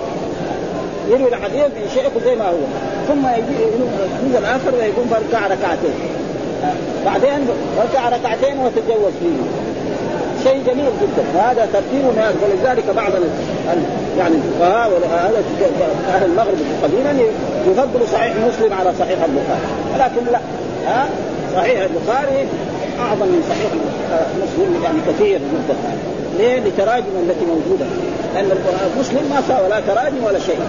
يروي الحديث من شيخه زي ما هو. ثم يجي الآخر ويقوم بركع ركعتين. بعدين ركع ركعتين وتجوز فيه. شيء جميل جدا. وهذا ترتيب ولذلك بعض يعني الفقهاء أهل المغرب قديما يفضل صحيح مسلم على صحيح البخاري. ولكن لا. ها؟ صحيح البخاري أعظم من صحيح مسلم يعني كثير جدا. ليه؟ لتراجم التي موجودة. لأن مسلم ما صار ولا تراجم ولا شيء.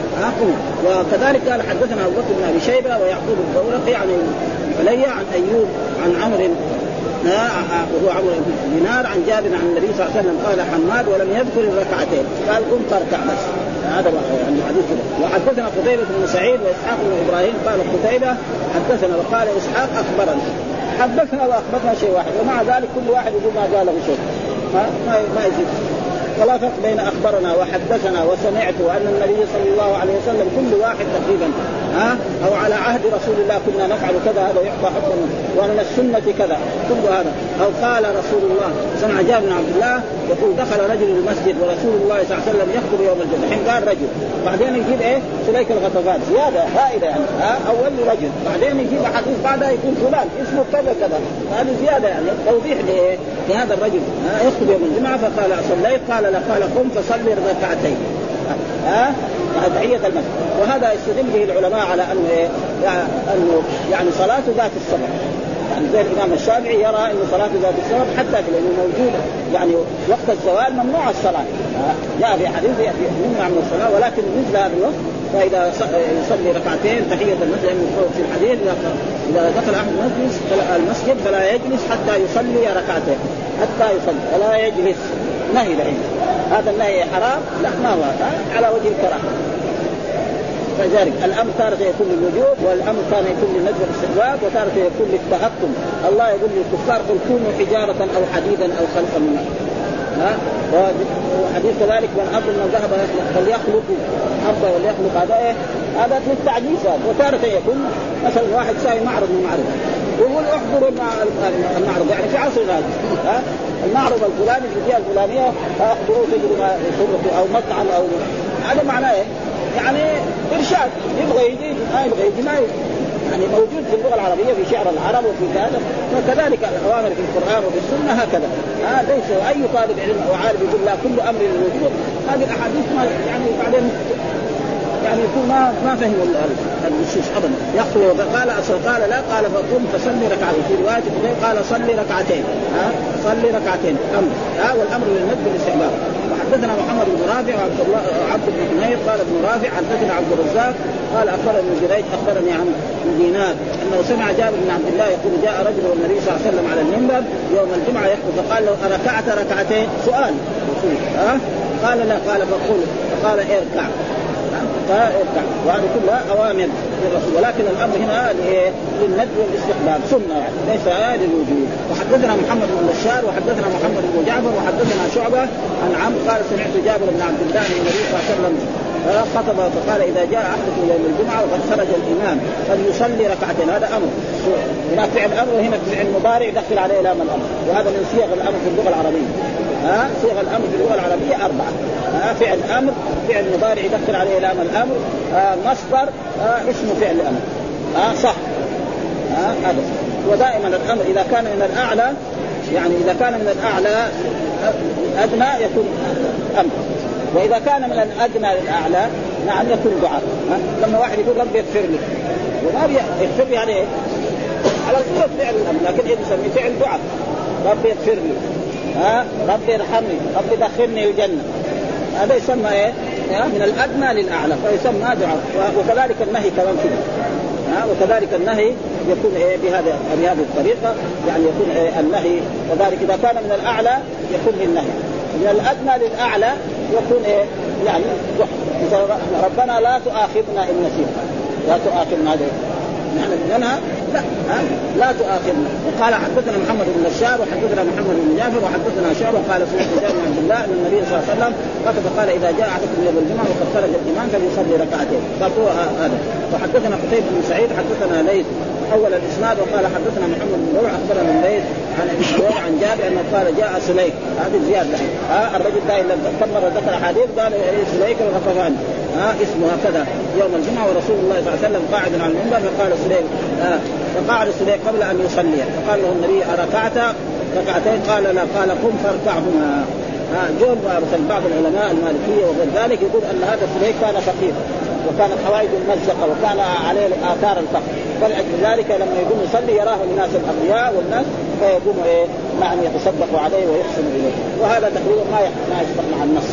وكذلك قال حدثنا أبو بكر بن أبي شيبة ويعقوب الدورقي عن علي عن أيوب عن عمرو وهو عمرو بن دينار عن جابر عن النبي صلى الله عليه وسلم قال حماد ولم يذكر الركعتين. قال قم تركع بس. هذا يعني الحديث. وحدثنا قتيبة بن سعيد وإسحاق بن إبراهيم قال قتيبة حدثنا وقال إسحاق أخبرنا. حدثنا وأخبرنا شيء واحد ومع ذلك كل واحد يقول ما قاله شيء. ما ما, يزيد ولا فرق بين أخبرنا وحدثنا وسمعت وأن النبي صلى الله عليه وسلم كل واحد تقريبا ها؟ أو على عهد رسول الله كنا نفعل كذا هذا يعطى حكم ومن السنة كذا. كل هذا. أو قال رسول الله سمع جابر بن عبد الله يقول دخل رجل المسجد ورسول الله صلى الله عليه وسلم يخطب يوم الجمعة. الحين قال رجل. بعدين يجيب إيه؟ سليك الغطفان. زيادة هائلة يعني. ها؟ أول رجل. بعدين يجيب حديث بعدها يقول فلان. اسمه كذا كذا. هذه زيادة يعني. توضيح لإيه؟ لهذا الرجل. يخطب يوم الجمعة فقال صليت قال لا. قال قم فصلي ركعتين ها؟ تحية المسجد وهذا يستدل به العلماء على إيه؟ انه يعني صلاة ذات السبب. يعني زي الإمام الشافعي يرى انه صلاة ذات السبب حتى لأنه موجود يعني وقت الزوال ممنوع الصلاة. جاء في حديث يمنع من الصلاة ولكن مثل هذا الوقت فإذا يصلي ركعتين تحية المسجد يعني في الحديث إذا دخل أحد المسجد المسجد فلا يجلس حتى يصلي ركعتين. حتى يصلي ولا يجلس. نهي العلم هذا النهي حرام؟ لا ما هو على وجه الكراهة. فذلك الأمر تارة يكون للوجوب والأمر تارة يكون للنجم والاستحباب وتارة يكون للتهكم. الله يقول للكفار قل كونوا حجارة أو حديدا أو خلقا من ها؟ وحديث كذلك من اظن من ذهب فليخلق حبه وليخلق هذا إيه هذا للتعجيز هذا وتارة يكون مثلا واحد ساوي معرض من معرض يقول احضروا المعرض. يعني في عصر هذا ها؟ المعرض الفلاني في الجهة الفلانية احضروا تجربه أو مطعم أو هذا معناه إيه؟ يعني إرشاد. يبغى يجي ما يبغى يجي ما يعني موجود في اللغة العربية في شعر العرب وفي هذا وكذلك الأوامر في القرآن وفي السنة هكذا. ها ليس أي طالب علم أو عارف يقول لا كل أمر للوجود هذه الأحاديث ما يعني بعدين يعني يكون ما ما فهم النصوص ابدا. يقول قال قال لا قال فقم فصلي ركعتين. في رواية قال صلي ركعتين. ها؟ صلي ركعتين. أمر. ها؟ والأمر للند بالاستحباب وحدثنا محمد بن رافع وعبد الله عبد بن حمير قال ابن رافع حدثنا عبد الرزاق قال أخبرني ابن جريج أخبرني عن دينار أنه سمع جابر بن عبد الله يقول جاء رجل والنبي صلى الله عليه وسلم على المنبر يوم الجمعة يخطب فقال له أركعت ركعتين؟ سؤال. ها؟ قال لا قال فقل. فقال اركع. وهذه كلها أوامر للرسول. ولكن الأمر هنا للند والاستحباب. سنة. يعني ليس للوجود وحدثنا محمد بن بشار وحدثنا محمد بن جعفر وحدثنا شعبة. عن عمرو قال سمعت جابر بن عبد الله من النبي صلى الله عليه وسلم خطب فقال إذا جاء أحدكم يوم الجمعة وقد خرج الإمام فليصلي ركعتين. هذا أمر. هناك فعل أمر. وهنا فعل مضارع يدخل عليه لام الامر وهذا من صيغ الأمر في اللغة العربية. ها صيغ الأمر في اللغة العربية أربعة. ها فعل أمر فعل مضارع يدخل عليه لام الأمر آه مصدر آه اسم فعل أمر. ها صح. ها هذا. ودائما الأمر إذا كان من الأعلى يعني إذا كان من الأعلى أدنى يكون أمر. وإذا كان من الأدنى للأعلى نعم يكون دعاء لما واحد يقول ربي اغفر لي. وما يغفر لي يعني على صورة فعل الأمر لكن يسمي فعل دعاء ربي اغفر لي. ها؟ ربي ارحمني. ربي دخلني الجنة. هذا يسمى إيه؟ من الأدنى للأعلى. فيسمى دعاء. وكذلك النهي كمان كده. ها؟ وكذلك النهي يكون إيه؟ بهذا بهذه الطريقة. يعني يكون إيه؟ النهي. وذلك إذا كان من الأعلى يكون للنهي. من الأدنى للأعلى يكون إيه؟ يعني ربنا لا تؤاخذنا إن نسينا. لا تؤاخذنا نحن ننهى لا لا تؤاخذنا. وقال حدثنا محمد بن بشار وحدثنا محمد بن جعفر وحدثنا شعبه قال سمعت جابر بن عبد الله أن النبي صلى الله عليه وسلم قال إذا جاء أحدكم يوم الجمعة وقد خرج الإمام فليصلي ركعتين. قال هو هذا. وحدثنا قتيبة بن سعيد حدثنا ليث أول الإسناد وقال حدثنا محمد بن روح أخبرنا الليث عن أبي عن جابر أنه قال جاء سليك هذه زيادة. ها الرجل دائما كم مرة ذكر حديث قال سليك الغطفاني ها اسمه هكذا يوم الجمعة ورسول الله صلى الله عليه وسلم قاعد على المنبر فقال سليك آه فقعد سليك قبل أن يصلي فقال له النبي أركعت؟ ركعتين قال لا قال قم فاركعهما. جول مثلا بعض العلماء المالكية وغير ذلك يقول أن هذا سليك كان فقيرا وكانت حوائجه ممزقه وكان عليه آثار الفقر. فلأجل ذلك لما يقوم يصلي يراه الناس الأغنياء والناس فيقوم إيه نعم يتصدق عليه ويحسن إليه. وهذا تقريبا ما ما مع النص.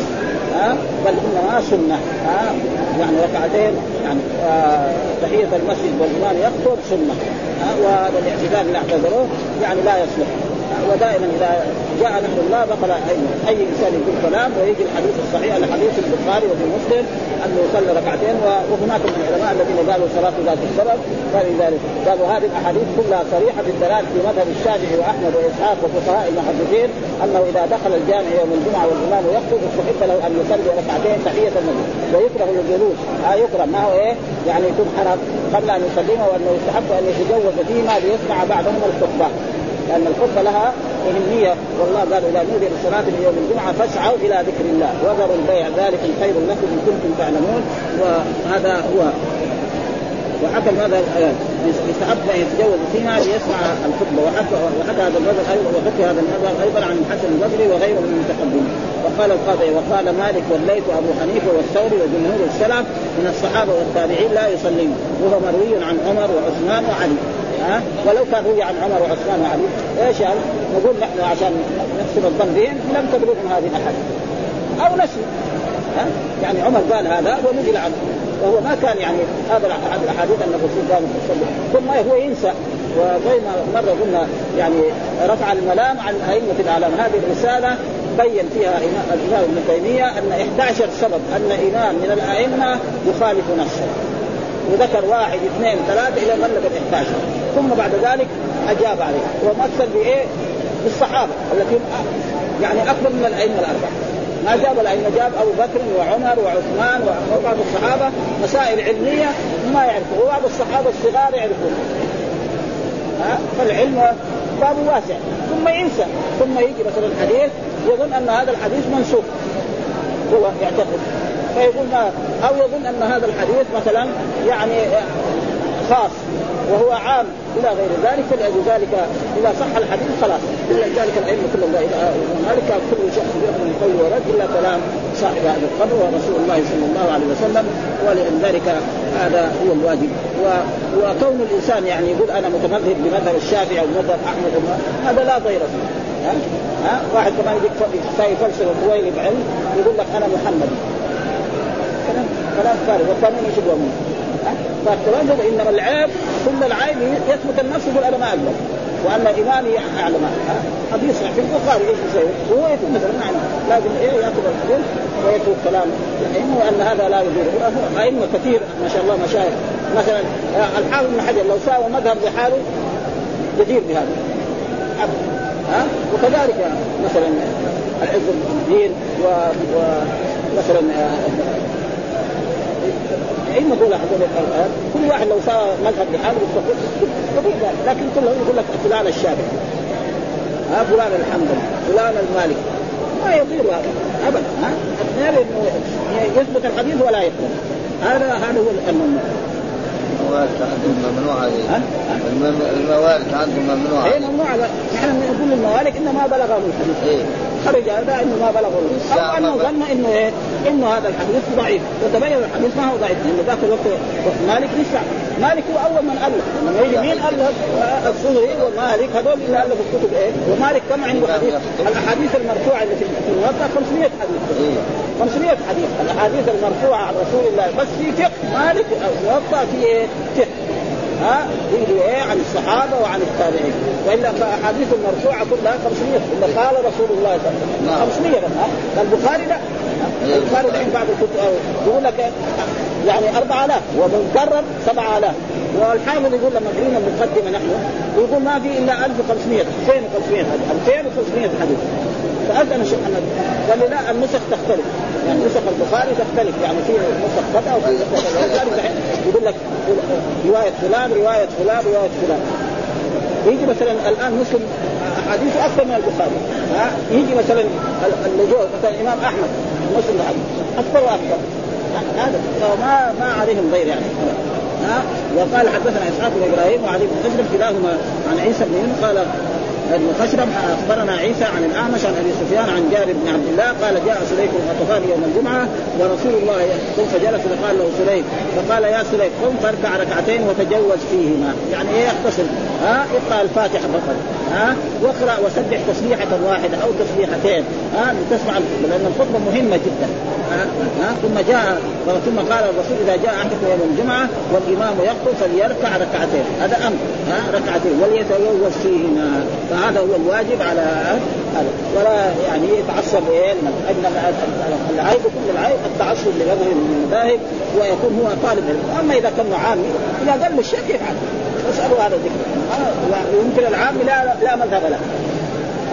بل انما سنة. ها يعني ركعتين يعني آه تحية المسجد والإمام يخطب سنة. ها وهذا الاعتذار اللي اعتذروه يعني لا يصلح. ودائما إذا جاء نحو الله بطل اي أي إنسان يقول كلام ويجي الحديث الصحيح الحديث البخاري وفي مسلم أنه يصلي ركعتين وهناك من العلماء الذين قالوا صلاة ذات السبب فلذلك قالوا هذه الأحاديث كلها صريحة بالدلال في مذهب الشافعي وأحمد وإسحاق وفقهاء المحدثين أنه إذا دخل الجامع يوم الجمعة والإمام يخطب استحب له أن يصلي ركعتين تحية النبي ويكره الجلوس. ها يكره. ما هو إيه؟ يعني يكون حرام. قبل أن يسلمه وأنه يستحب أن يتجوز فيما ليسمع بعضهم الخطبة. لأن الخطبه لها أهمية. والله قال إذا نودي للصلاه من يوم الجمعة فاسعوا إلى ذكر الله. وذروا البيع ذلك خير لكم إن كنتم تعلمون. وهذا هو. وحكم هذا يستحب أن يتجوز فيما ليسمع الخطبه وحكى وحكى هذا النظر أيضا وحكى هذا النظر أيضا عن الحسن البصري وغيره من المتقدمين. وقال القاضي وقال مالك والليث وابو حنيفة والثوري وجمهور السلف من الصحابة والتابعين لا يصلون وهو مروي عن عمر وعثمان وعلي. ها؟ ولو كان روي عن عمر وعثمان وعلي إيش يعني؟ نقول نحن عشان نحسن الظن بهم لم تبلغهم هذه الاحاديث أو نسوا ها؟ يعني عمر قال هذا ونزل عنه. وهو ما كان يعني هذا الأحاديث أن الرسول كان يصلي ثم هو ينسى. وزي ما مرة قلنا يعني رفع الملام عن أئمة الإعلام. هذه الرسالة بين فيها الامام ابن تيمية أن 11 سبب أن إمام من الأئمة يخالف نفسه. وذكر واحد اثنين ثلاثة إلى غلب ال 11 ثم بعد ذلك أجاب عليه. ومثل بإيه؟ بالصحابة التي يعني أكبر من الأئمة الأربعة. ما جاب الأئمة جاب أبو بكر وعمر وعثمان وبعض الصحابة مسائل علمية ما يعرفوا وبعض الصحابة الصغار يعرفون ها؟ فالعلم باب واسع. ثم ينسى. ثم يجي مثلا الحديث يظن أن هذا الحديث منسوخ. هو يعتقد. فيقول ما أو يظن أن هذا الحديث مثلا يعني خاص وهو عام إلى غير ذلك فلذلك إذا صح الحديث خلاص. ولذلك العلم كلهم إلى مالك كل شخص يؤمن من قول ورد إلا كلام صاحب هذا القبر ورسول الله صلى الله عليه وسلم. ولذلك هذا هو الواجب. و... وكون الإنسان يعني يقول أنا متمذهب بمذهب الشافعي أو بمذهب أحمد هذا لا ضير فيه. ها؟ ها؟ واحد كمان يجيك فلسفة طويل بعلم يقول لك أنا محمد. كلام كلام فارغ. والثانيين يشبهوا منه فالكلام إنما العيب كل العيب يثبت النفس يقول أنا ما أقدر وأن امامي أعلم. حديث في البخاري إيش يسوي؟ هو يكون مثلا نعم. لازم إيه؟ يأخذ الحديث ويترك كلام الائمه وأن هذا لا يجوز أئمة كثير ما شاء الله مشايخ. مثلا آه، الحافظ بن حجر لو ساوى مذهب لحاله جدير بهذا. ها؟ وكذلك مثلا العز الدين ومثلا آه، علم دول هذول كل واحد لو سوى مذهب لحاله يستقيم لكن كلهم يقول لك فلان الشافعي ها فلان الحنبلي فلان المالك. ما يصير هذا ابدا ها؟ يثبت الحديث ولا يثبت. هذا هذا هو الممنوع الموارد عندهم ممنوعة الموارد عندهم ممنوعة. أي ممنوعة نحن نقول الموارد إنما بلغهم الحديث. إيه؟ خرج هذا انه ما بلغه أو أنه ظن إنه إيه؟ إنه هذا الحديث ضعيف وتبين الحديث ما هو ضعيف. لأنه ذاك الوقت مالك لسه مالك هو أول من ألف. لما يجي مين ألف؟ الصهري ومالك. هذول اللي ألفوا الكتب إيه؟ ومالك كم عنده حديث؟ الأحاديث المرفوعة اللي في الموطا 500 حديث. 500 حديث. الأحاديث المرفوعة عن رسول الله. بس في فقه مالك الموطا في إيه؟ فقه. ها؟ يجي إيه؟ عن الصحابة وعن التابعين. وإلا فأحاديث المرفوعة كلها 500 إلا قال رسول الله صلى الله عليه وسلم. 500 بس ها؟ البخاري لا. البخاري الحين بعض الكتب يقول لك يعني 4000 ومكرر 7000 والحافظ يقول لما قرينا المقدمه نحن يقول ما في إلا 1500 2500 حديث 2500 حديث فأذن الشيخ محمد قال لي لا النسخ تختلف. يعني نسخ البخاري تختلف يعني في نسخ كذا وفي نسخ يقول لك رواية فلان رواية فلان رواية فلان. يجي مثلا الآن مسلم احاديثه أكثر من البخاري. ها؟ يجي مثلا اللجوء مثلا الإمام أحمد مسلم أكثر وأكثر. هذا ما ما عليهم غير يعني. ها؟ وقال حدثنا إسحاق بن إبراهيم وعلي بن حجر كلاهما عن عيسى بن قال ابن خشرم أخبرنا عيسى عن الأعمش عن أبي سفيان عن جابر بن عبد الله قال جاء سليك الغطفان يوم الجمعة ورسول الله قم فجلس فقال له سليك فقال يا سليك قم فاركع ركعتين وتجوز فيهما يعني إيه يختصر ها؟ اقرأ الفاتحة فقط. ها واقرأ وسبح تسبيحة واحدة أو تسبيحتين. ها لتسمع لأن الخطبة مهمة جدا. ها, ثم جاء ثم قال الرسول إذا جاء أحدكم يوم الجمعة والإمام يخطب فليركع ركعتين. هذا أمر ها ركعتين. وليتجوز فيهما. فهذا هو الواجب على هذا ولا يعني يتعصب إيه العيب كل العيب التعصب لمذهب من المذاهب ويكون هو طالب أما إذا كان عامي إذا قال له الشيخ يفعل. اسالوا هذا الذكر. ويمكن العامي لا لا مذهب له.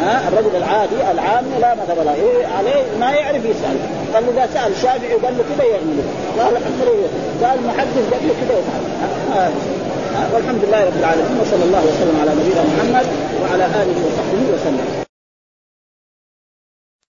ها؟ الرجل العادي العامي لا مذهب له. إيه عليه ما يعرف يسأل. قال له إذا سأل الشافعي وقال له كذا يعمل. قال قال محدث قال له كذا يفعل. والحمد لله رب العالمين وصلى الله وسلم على نبينا محمد وعلى آله وصحبه وسلم.